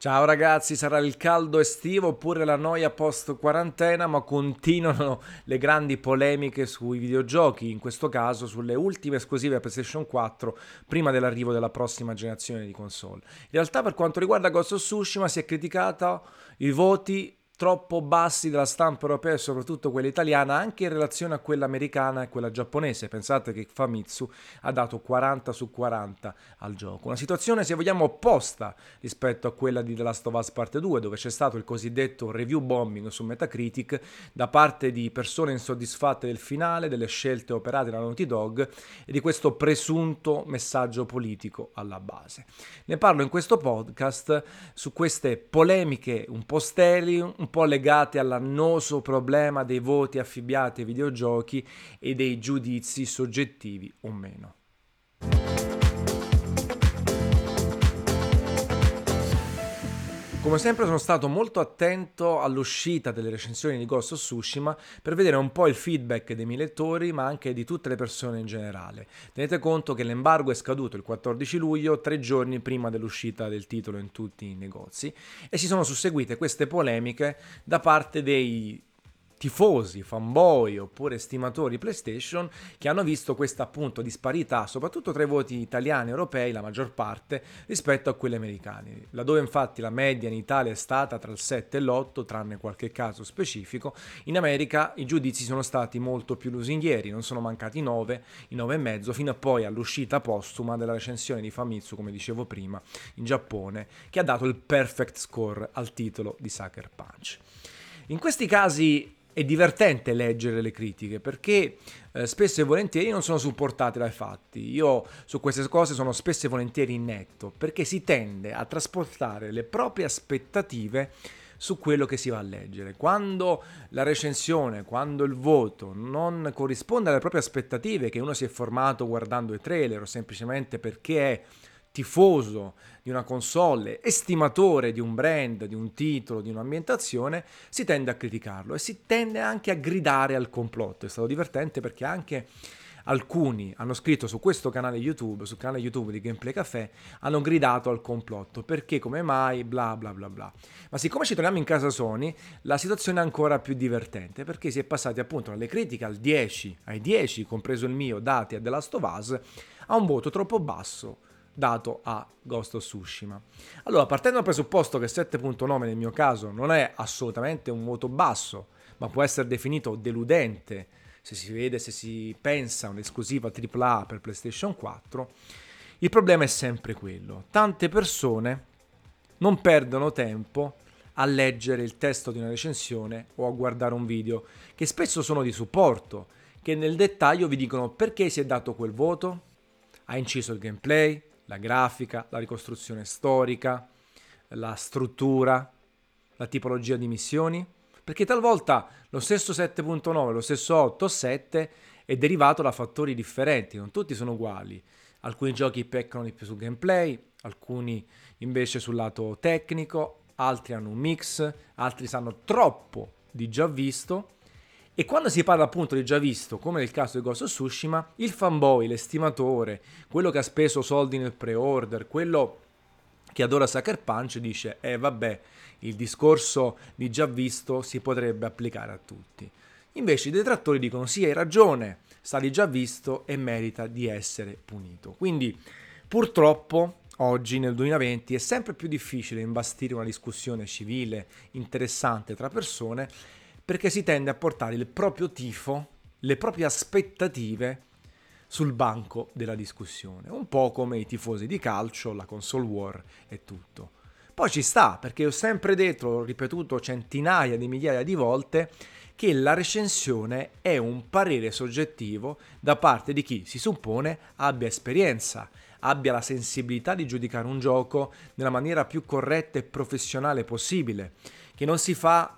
Ciao ragazzi, sarà il caldo estivo oppure la noia post quarantena, ma continuano le grandi polemiche sui videogiochi, in questo caso sulle ultime esclusive PlayStation 4 prima dell'arrivo della prossima generazione di console. In realtà per quanto riguarda Ghost of Tsushima si è criticato i voti troppo bassi della stampa europea e soprattutto quella italiana anche in relazione a quella americana e quella giapponese. Pensate che Famitsu ha dato 40 su 40 al gioco. Una situazione, se vogliamo, opposta rispetto a quella di The Last of Us Parte 2, dove c'è stato il cosiddetto review bombing su Metacritic da parte di persone insoddisfatte del finale, delle scelte operate da Naughty Dog e di questo presunto messaggio politico alla base. Ne parlo in questo podcast su queste polemiche un po' sterili, un po' legate all'annoso problema dei voti affibbiati ai videogiochi e dei giudizi soggettivi o meno. Come sempre sono stato molto attento all'uscita delle recensioni di Ghost of Tsushima per vedere un po' il feedback dei miei lettori ma anche di tutte le persone in generale. Tenete conto che l'embargo è scaduto il 14 luglio, tre giorni prima dell'uscita del titolo in tutti i negozi e si sono susseguite queste polemiche da parte dei tifosi, fanboy oppure stimatori PlayStation che hanno visto questa appunto disparità, soprattutto tra i voti italiani e europei, la maggior parte, rispetto a quelli americani. Laddove infatti la media in Italia è stata tra il 7 e l'8, tranne qualche caso specifico, in America i giudizi sono stati molto più lusinghieri, non sono mancati 9, i 9,5, fino a poi all'uscita postuma della recensione di Famitsu, come dicevo prima, in Giappone, che ha dato il perfect score al titolo di Sucker Punch. In questi casi è divertente leggere le critiche perché eh, spesso e volentieri non sono supportate dai fatti. Io su queste cose sono spesso e volentieri in netto perché si tende a trasportare le proprie aspettative su quello che si va a leggere. Quando la recensione, quando il voto non corrisponde alle proprie aspettative, che uno si è formato guardando i trailer o semplicemente perché è tifoso di una console, estimatore di un brand, di un titolo, di un'ambientazione, si tende a criticarlo e si tende anche a gridare al complotto. È stato divertente perché anche alcuni hanno scritto su questo canale YouTube, sul canale YouTube di Gameplay Café, hanno gridato al complotto, perché come mai, bla bla bla bla. Ma siccome ci troviamo in casa Sony, la situazione è ancora più divertente, perché si è passati appunto dalle critiche al 10, ai 10, compreso il mio, dati a The Last of Us, a un voto troppo basso dato a Ghost of Tsushima. Allora, partendo dal presupposto che 7.9 nel mio caso non è assolutamente un voto basso, ma può essere definito deludente se si vede, se si pensa a un'esclusiva AAA per PlayStation 4, il problema è sempre quello. Tante persone non perdono tempo a leggere il testo di una recensione o a guardare un video, che spesso sono di supporto, che nel dettaglio vi dicono perché si è dato quel voto, ha inciso il gameplay, la grafica, la ricostruzione storica, la struttura, la tipologia di missioni, perché talvolta lo stesso 7.9, lo stesso 8.7 è derivato da fattori differenti, non tutti sono uguali. Alcuni giochi peccano di più sul gameplay, alcuni invece sul lato tecnico, altri hanno un mix, altri sanno troppo di già visto e quando si parla appunto di già visto, come nel caso di Ghost of Tsushima, il fanboy, l'estimatore, quello che ha speso soldi nel pre-order, quello che adora Sucker Punch dice eh vabbè, il discorso di già visto si potrebbe applicare a tutti. Invece i detrattori dicono sì, hai ragione, sta di già visto e merita di essere punito. Quindi purtroppo oggi nel 2020 è sempre più difficile imbastire una discussione civile, interessante tra persone perché si tende a portare il proprio tifo, le proprie aspettative sul banco della discussione, un po' come i tifosi di calcio, la console war e tutto. Poi ci sta, perché ho sempre detto, ho ripetuto centinaia di migliaia di volte, che la recensione è un parere soggettivo da parte di chi si suppone abbia esperienza, abbia la sensibilità di giudicare un gioco nella maniera più corretta e professionale possibile, che non si fa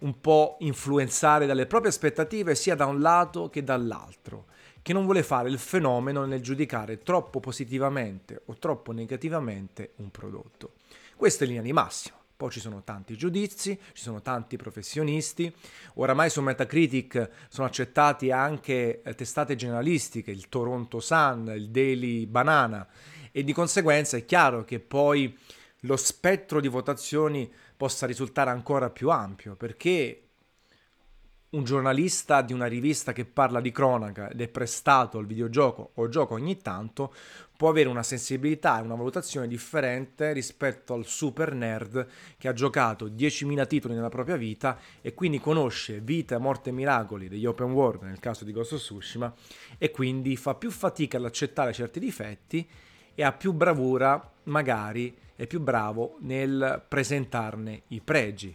un po' influenzare dalle proprie aspettative sia da un lato che dall'altro, che non vuole fare il fenomeno nel giudicare troppo positivamente o troppo negativamente un prodotto. Questo è linea di massima. Poi ci sono tanti giudizi, ci sono tanti professionisti, oramai su Metacritic sono accettati anche eh, testate generalistiche, il Toronto Sun, il Daily Banana e di conseguenza è chiaro che poi lo spettro di votazioni possa risultare ancora più ampio, perché un giornalista di una rivista che parla di cronaca ed è prestato al videogioco o gioco ogni tanto può avere una sensibilità e una valutazione differente rispetto al super nerd che ha giocato 10.000 titoli nella propria vita e quindi conosce vita, morte e miracoli degli open world nel caso di Ghost of Tsushima e quindi fa più fatica ad accettare certi difetti e ha più bravura magari è più bravo nel presentarne i pregi.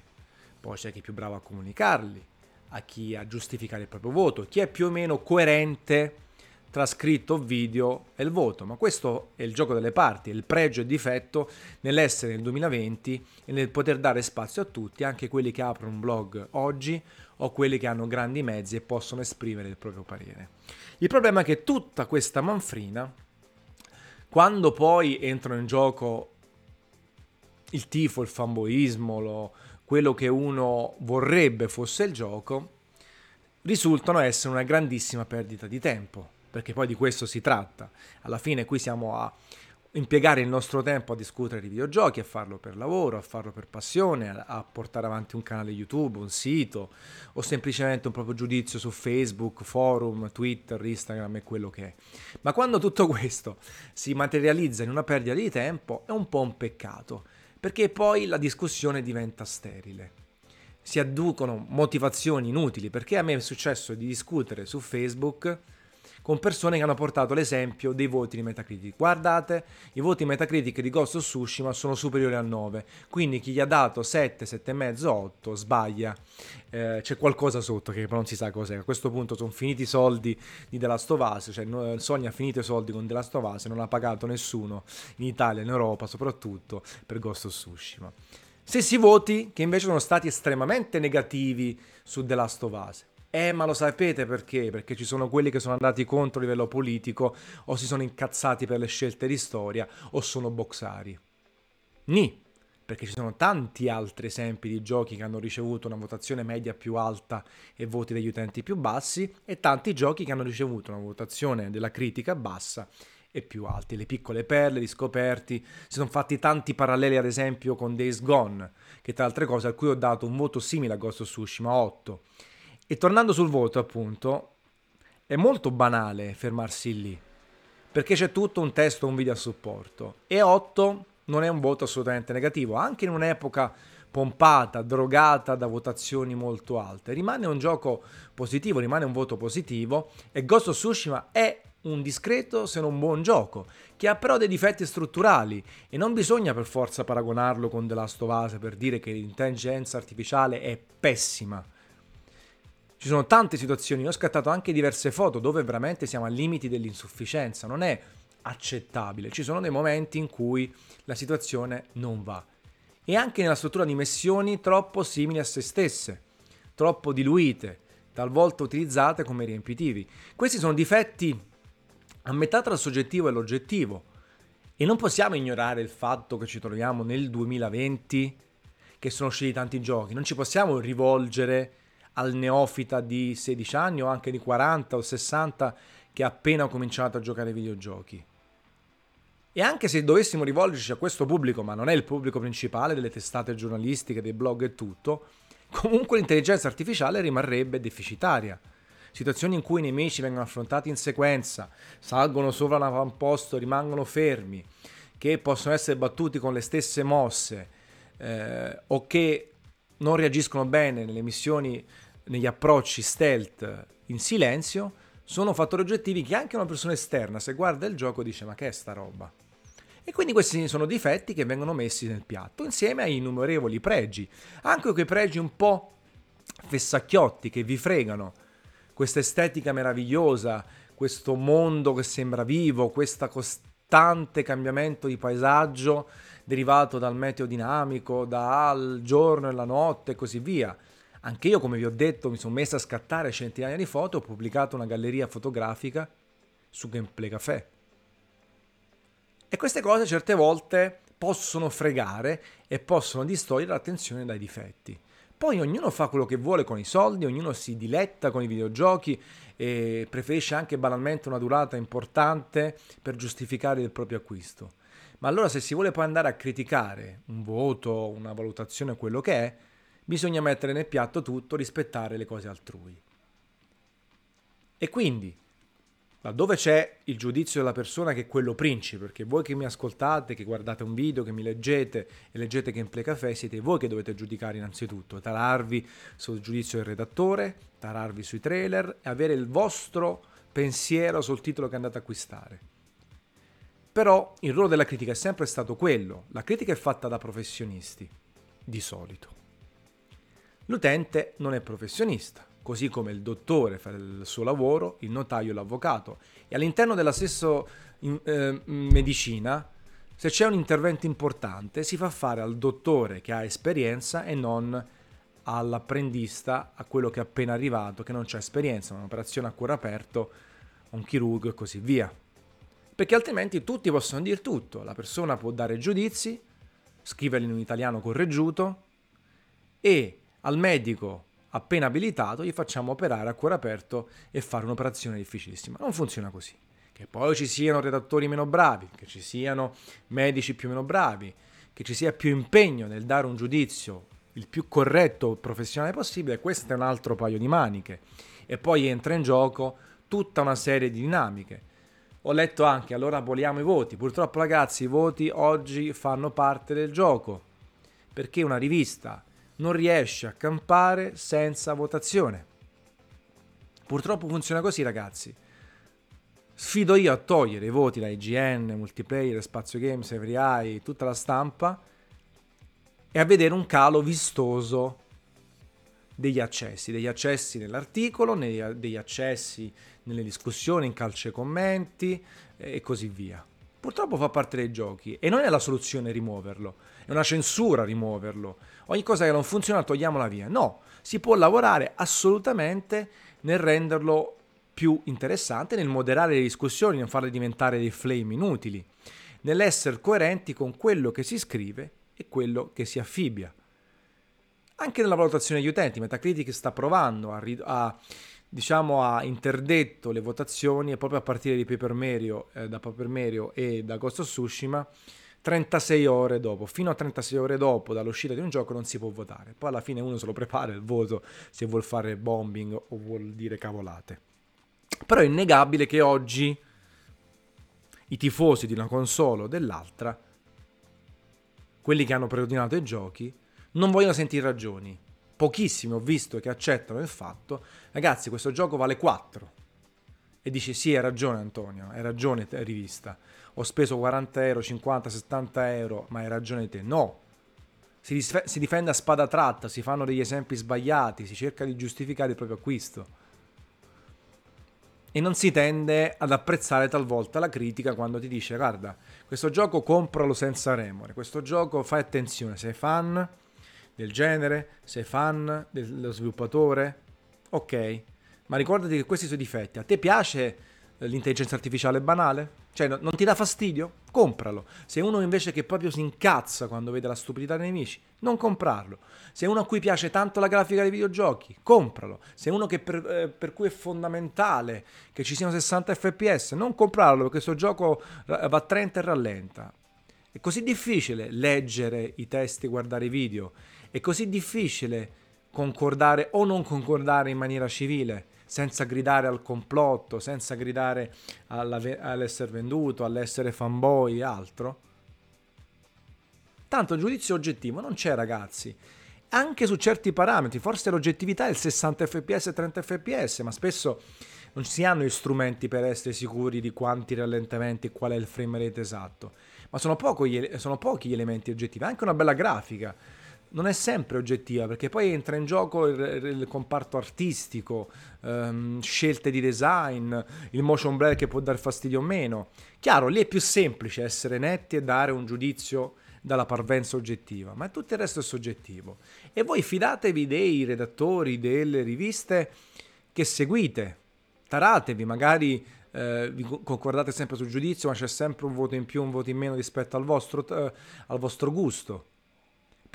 Poi c'è chi è più bravo a comunicarli, a chi a giustificare il proprio voto, chi è più o meno coerente tra scritto, video e il voto, ma questo è il gioco delle parti, il pregio e difetto nell'essere nel 2020 e nel poter dare spazio a tutti, anche quelli che aprono un blog oggi o quelli che hanno grandi mezzi e possono esprimere il proprio parere. Il problema è che tutta questa manfrina, quando poi entrano in gioco il tifo, il fanboismo, lo, quello che uno vorrebbe fosse il gioco, risultano essere una grandissima perdita di tempo, perché poi di questo si tratta. Alla fine qui siamo a impiegare il nostro tempo a discutere di videogiochi, a farlo per lavoro, a farlo per passione, a, portare avanti un canale YouTube, un sito o semplicemente un proprio giudizio su Facebook, forum, Twitter, Instagram e quello che è. Ma quando tutto questo si materializza in una perdita di tempo è un po' un peccato perché poi la discussione diventa sterile. Si adducono motivazioni inutili, perché a me è successo di discutere su Facebook con persone che hanno portato l'esempio dei voti di Metacritic. Guardate, i voti Metacritic di Ghost of Tsushima sono superiori a 9, quindi chi gli ha dato 7, 7,5, 8 sbaglia. Eh, c'è qualcosa sotto che non si sa cos'è. A questo punto sono finiti i soldi di The Last of Us, cioè Sony ha finito i soldi con The Last of Us non ha pagato nessuno in Italia, in Europa, soprattutto per Ghost of Tsushima. Stessi voti che invece sono stati estremamente negativi su The Last of Us. Eh, ma lo sapete perché? Perché ci sono quelli che sono andati contro a livello politico o si sono incazzati per le scelte di storia o sono boxari. Ni, perché ci sono tanti altri esempi di giochi che hanno ricevuto una votazione media più alta e voti degli utenti più bassi e tanti giochi che hanno ricevuto una votazione della critica bassa e più alti. Le piccole perle, gli scoperti, si sono fatti tanti paralleli ad esempio con Days Gone, che tra altre cose a cui ho dato un voto simile a Ghost of Tsushima 8 e tornando sul voto, appunto, è molto banale fermarsi lì, perché c'è tutto un testo, un video a supporto. E 8 non è un voto assolutamente negativo, anche in un'epoca pompata, drogata da votazioni molto alte. Rimane un gioco positivo, rimane un voto positivo e Ghost of Tsushima è un discreto se non buon gioco, che ha però dei difetti strutturali e non bisogna per forza paragonarlo con The Last of Us per dire che l'intelligenza artificiale è pessima. Ci sono tante situazioni, io ho scattato anche diverse foto dove veramente siamo al limiti dell'insufficienza, non è accettabile, ci sono dei momenti in cui la situazione non va. E anche nella struttura di missioni troppo simili a se stesse, troppo diluite, talvolta utilizzate come riempitivi. Questi sono difetti a metà tra il soggettivo e l'oggettivo. E non possiamo ignorare il fatto che ci troviamo nel 2020, che sono usciti tanti giochi, non ci possiamo rivolgere al neofita di 16 anni o anche di 40 o 60 che ha appena cominciato a giocare ai videogiochi. E anche se dovessimo rivolgerci a questo pubblico, ma non è il pubblico principale delle testate giornalistiche, dei blog e tutto, comunque l'intelligenza artificiale rimarrebbe deficitaria. Situazioni in cui i nemici vengono affrontati in sequenza, salgono sopra un avamposto, rimangono fermi, che possono essere battuti con le stesse mosse, eh, o che non reagiscono bene nelle missioni negli approcci stealth in silenzio sono fattori oggettivi che anche una persona esterna, se guarda il gioco, dice ma che è sta roba? E quindi questi sono difetti che vengono messi nel piatto, insieme ai innumerevoli pregi, anche quei pregi un po' fessacchiotti che vi fregano, questa estetica meravigliosa, questo mondo che sembra vivo, questo costante cambiamento di paesaggio derivato dal meteo dinamico, dal giorno e la notte e così via. Anche io, come vi ho detto, mi sono messo a scattare centinaia di foto ho pubblicato una galleria fotografica su Gameplay Café. E queste cose certe volte possono fregare e possono distogliere l'attenzione dai difetti. Poi ognuno fa quello che vuole con i soldi, ognuno si diletta con i videogiochi e preferisce anche banalmente una durata importante per giustificare il proprio acquisto. Ma allora se si vuole poi andare a criticare un voto, una valutazione, quello che è, bisogna mettere nel piatto tutto, rispettare le cose altrui. E quindi, laddove c'è il giudizio della persona che è quello principe, perché voi che mi ascoltate, che guardate un video, che mi leggete e leggete Gameplay Café, siete voi che dovete giudicare innanzitutto, tararvi sul giudizio del redattore, tararvi sui trailer e avere il vostro pensiero sul titolo che andate a acquistare. Però il ruolo della critica è sempre stato quello, la critica è fatta da professionisti, di solito. L'utente non è professionista, così come il dottore fa il suo lavoro, il notaio l'avvocato. E all'interno della stessa eh, medicina, se c'è un intervento importante, si fa fare al dottore che ha esperienza e non all'apprendista, a quello che è appena arrivato, che non c'ha esperienza, un'operazione a cuore aperto, un chirurgo e così via. Perché altrimenti tutti possono dire tutto, la persona può dare giudizi, scriverli in un italiano correggiuto e al medico appena abilitato gli facciamo operare a cuore aperto e fare un'operazione difficilissima. Non funziona così. Che poi ci siano redattori meno bravi, che ci siano medici più meno bravi, che ci sia più impegno nel dare un giudizio il più corretto professionale possibile, questo è un altro paio di maniche. E poi entra in gioco tutta una serie di dinamiche. Ho letto anche, allora aboliamo i voti. Purtroppo ragazzi, i voti oggi fanno parte del gioco, perché una rivista non riesce a campare senza votazione. Purtroppo funziona così, ragazzi. Sfido io a togliere i voti da IGN, Multiplayer, Spazio Games, Every Eye, tutta la stampa e a vedere un calo vistoso degli accessi, degli accessi nell'articolo, degli accessi nelle discussioni, in calce commenti e così via. Purtroppo fa parte dei giochi e non è la soluzione rimuoverlo, è una censura rimuoverlo. Ogni cosa che non funziona togliamola via. No, si può lavorare assolutamente nel renderlo più interessante, nel moderare le discussioni, non farle diventare dei flame inutili, nell'essere coerenti con quello che si scrive e quello che si affibbia. Anche nella valutazione degli utenti, Metacritic sta provando a, a diciamo, ha interdetto le votazioni e proprio a partire di Paper Mario, eh, da Paper Mario e da Ghost of Tsushima 36 ore dopo, fino a 36 ore dopo dall'uscita di un gioco non si può votare. Poi alla fine uno se lo prepara il voto se vuol fare bombing o vuol dire cavolate. Però è innegabile che oggi i tifosi di una console o dell'altra, quelli che hanno preordinato i giochi, non vogliono sentire ragioni. Pochissimi ho visto che accettano il fatto, ragazzi questo gioco vale 4. E dici sì, hai ragione Antonio, hai ragione rivista ho speso 40 euro, 50, 70 euro, ma hai ragione te. No, si, disf- si difende a spada tratta, si fanno degli esempi sbagliati, si cerca di giustificare il proprio acquisto. E non si tende ad apprezzare talvolta la critica quando ti dice guarda, questo gioco compralo senza remore, questo gioco fai attenzione, sei fan del genere, sei fan dello sviluppatore, ok, ma ricordati che questi sono i difetti. A te piace l'intelligenza artificiale banale? Cioè, no, non ti dà fastidio? Compralo. Se uno invece che proprio si incazza quando vede la stupidità dei nemici, non comprarlo. Se uno a cui piace tanto la grafica dei videogiochi, compralo. Se uno che per, eh, per cui è fondamentale che ci siano 60 fps, non comprarlo perché questo gioco va a 30 e rallenta. È così difficile leggere i testi, guardare i video. È così difficile concordare o non concordare in maniera civile senza gridare al complotto, senza gridare all'essere venduto, all'essere fanboy e altro? Tanto il giudizio oggettivo non c'è, ragazzi. Anche su certi parametri, forse l'oggettività è il 60 fps e 30 fps, ma spesso non si hanno gli strumenti per essere sicuri di quanti rallentamenti e qual è il frame rate esatto. Ma sono, gli, sono pochi gli elementi oggettivi, anche una bella grafica non è sempre oggettiva perché poi entra in gioco il, il comparto artistico, ehm, scelte di design, il motion blur che può dar fastidio o meno. Chiaro, lì è più semplice essere netti e dare un giudizio dalla parvenza oggettiva, ma tutto il resto è soggettivo. E voi fidatevi dei redattori delle riviste che seguite, taratevi, magari eh, vi concordate sempre sul giudizio, ma c'è sempre un voto in più, un voto in meno rispetto al vostro, eh, al vostro gusto.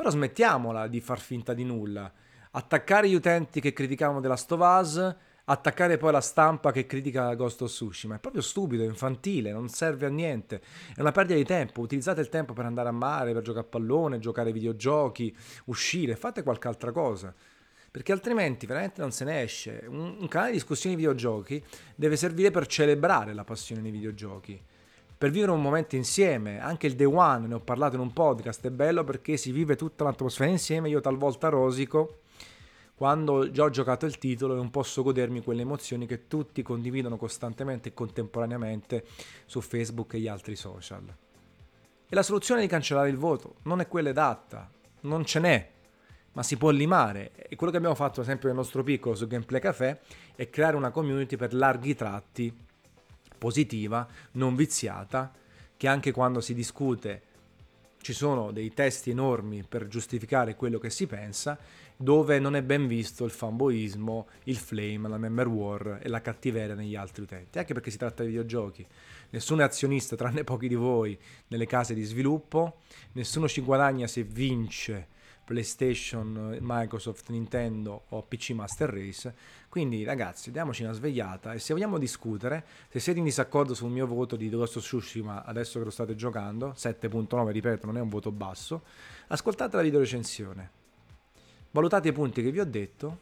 Però smettiamola di far finta di nulla. Attaccare gli utenti che criticavano of Us attaccare poi la stampa che critica Ghost of Tsushima. È proprio stupido, infantile, non serve a niente. È una perdita di tempo. Utilizzate il tempo per andare a mare, per giocare a pallone, giocare ai videogiochi, uscire, fate qualche altra cosa. Perché altrimenti veramente non se ne esce. Un, canale di discussioni di videogiochi deve servire per celebrare la passione nei videogiochi per vivere un momento insieme. Anche il Day One, ne ho parlato in un podcast, è bello perché si vive tutta l'atmosfera insieme. Io talvolta rosico quando già ho giocato il titolo e non posso godermi quelle emozioni che tutti condividono costantemente e contemporaneamente su Facebook e gli altri social. E la soluzione di cancellare il voto non è quella esatta, non ce n'è, ma si può limare. E quello che abbiamo fatto, ad esempio, nel nostro piccolo su Gameplay Café è creare una community per larghi tratti positiva, non viziata, che anche quando si discute ci sono dei testi enormi per giustificare quello che si pensa, dove non è ben visto il fanboismo, il flame, la member war e la cattiveria negli altri utenti, anche perché si tratta di videogiochi. Nessuno è azionista, tranne pochi di voi, nelle case di sviluppo, nessuno ci guadagna se vince PlayStation, Microsoft, Nintendo o PC Master Race. Quindi ragazzi, diamoci una svegliata e se vogliamo discutere, se siete in disaccordo sul mio voto di Ghost of Tsushima adesso che lo state giocando, 7.9 ripeto, non è un voto basso, ascoltate la video recensione. Valutate i punti che vi ho detto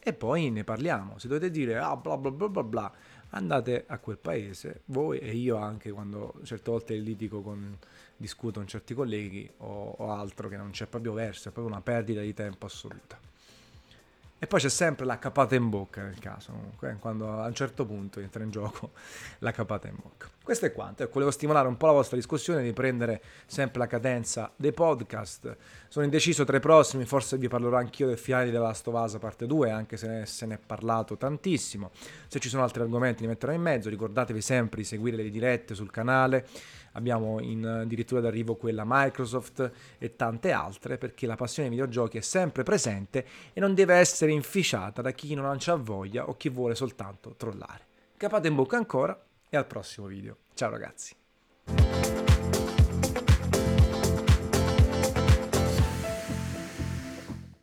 e poi ne parliamo. Se dovete dire ah bla bla bla bla bla, andate a quel paese, voi e io anche quando certe volte litigo con discuto con certi colleghi o, o altro che non c'è proprio verso, è proprio una perdita di tempo assoluta. E poi c'è sempre la capata in bocca nel caso, comunque, quando a un certo punto entra in gioco la capata in bocca. Questo è quanto, ecco, volevo stimolare un po' la vostra discussione, di prendere sempre la cadenza dei podcast. Sono indeciso tra i prossimi, forse vi parlerò anch'io del finale della Us parte 2, anche se ne, se ne è parlato tantissimo. Se ci sono altri argomenti li metterò in mezzo, ricordatevi sempre di seguire le dirette sul canale abbiamo in addirittura d'arrivo quella Microsoft e tante altre, perché la passione dei videogiochi è sempre presente e non deve essere inficiata da chi non ha voglia o chi vuole soltanto trollare. Capate in bocca ancora e al prossimo video. Ciao ragazzi.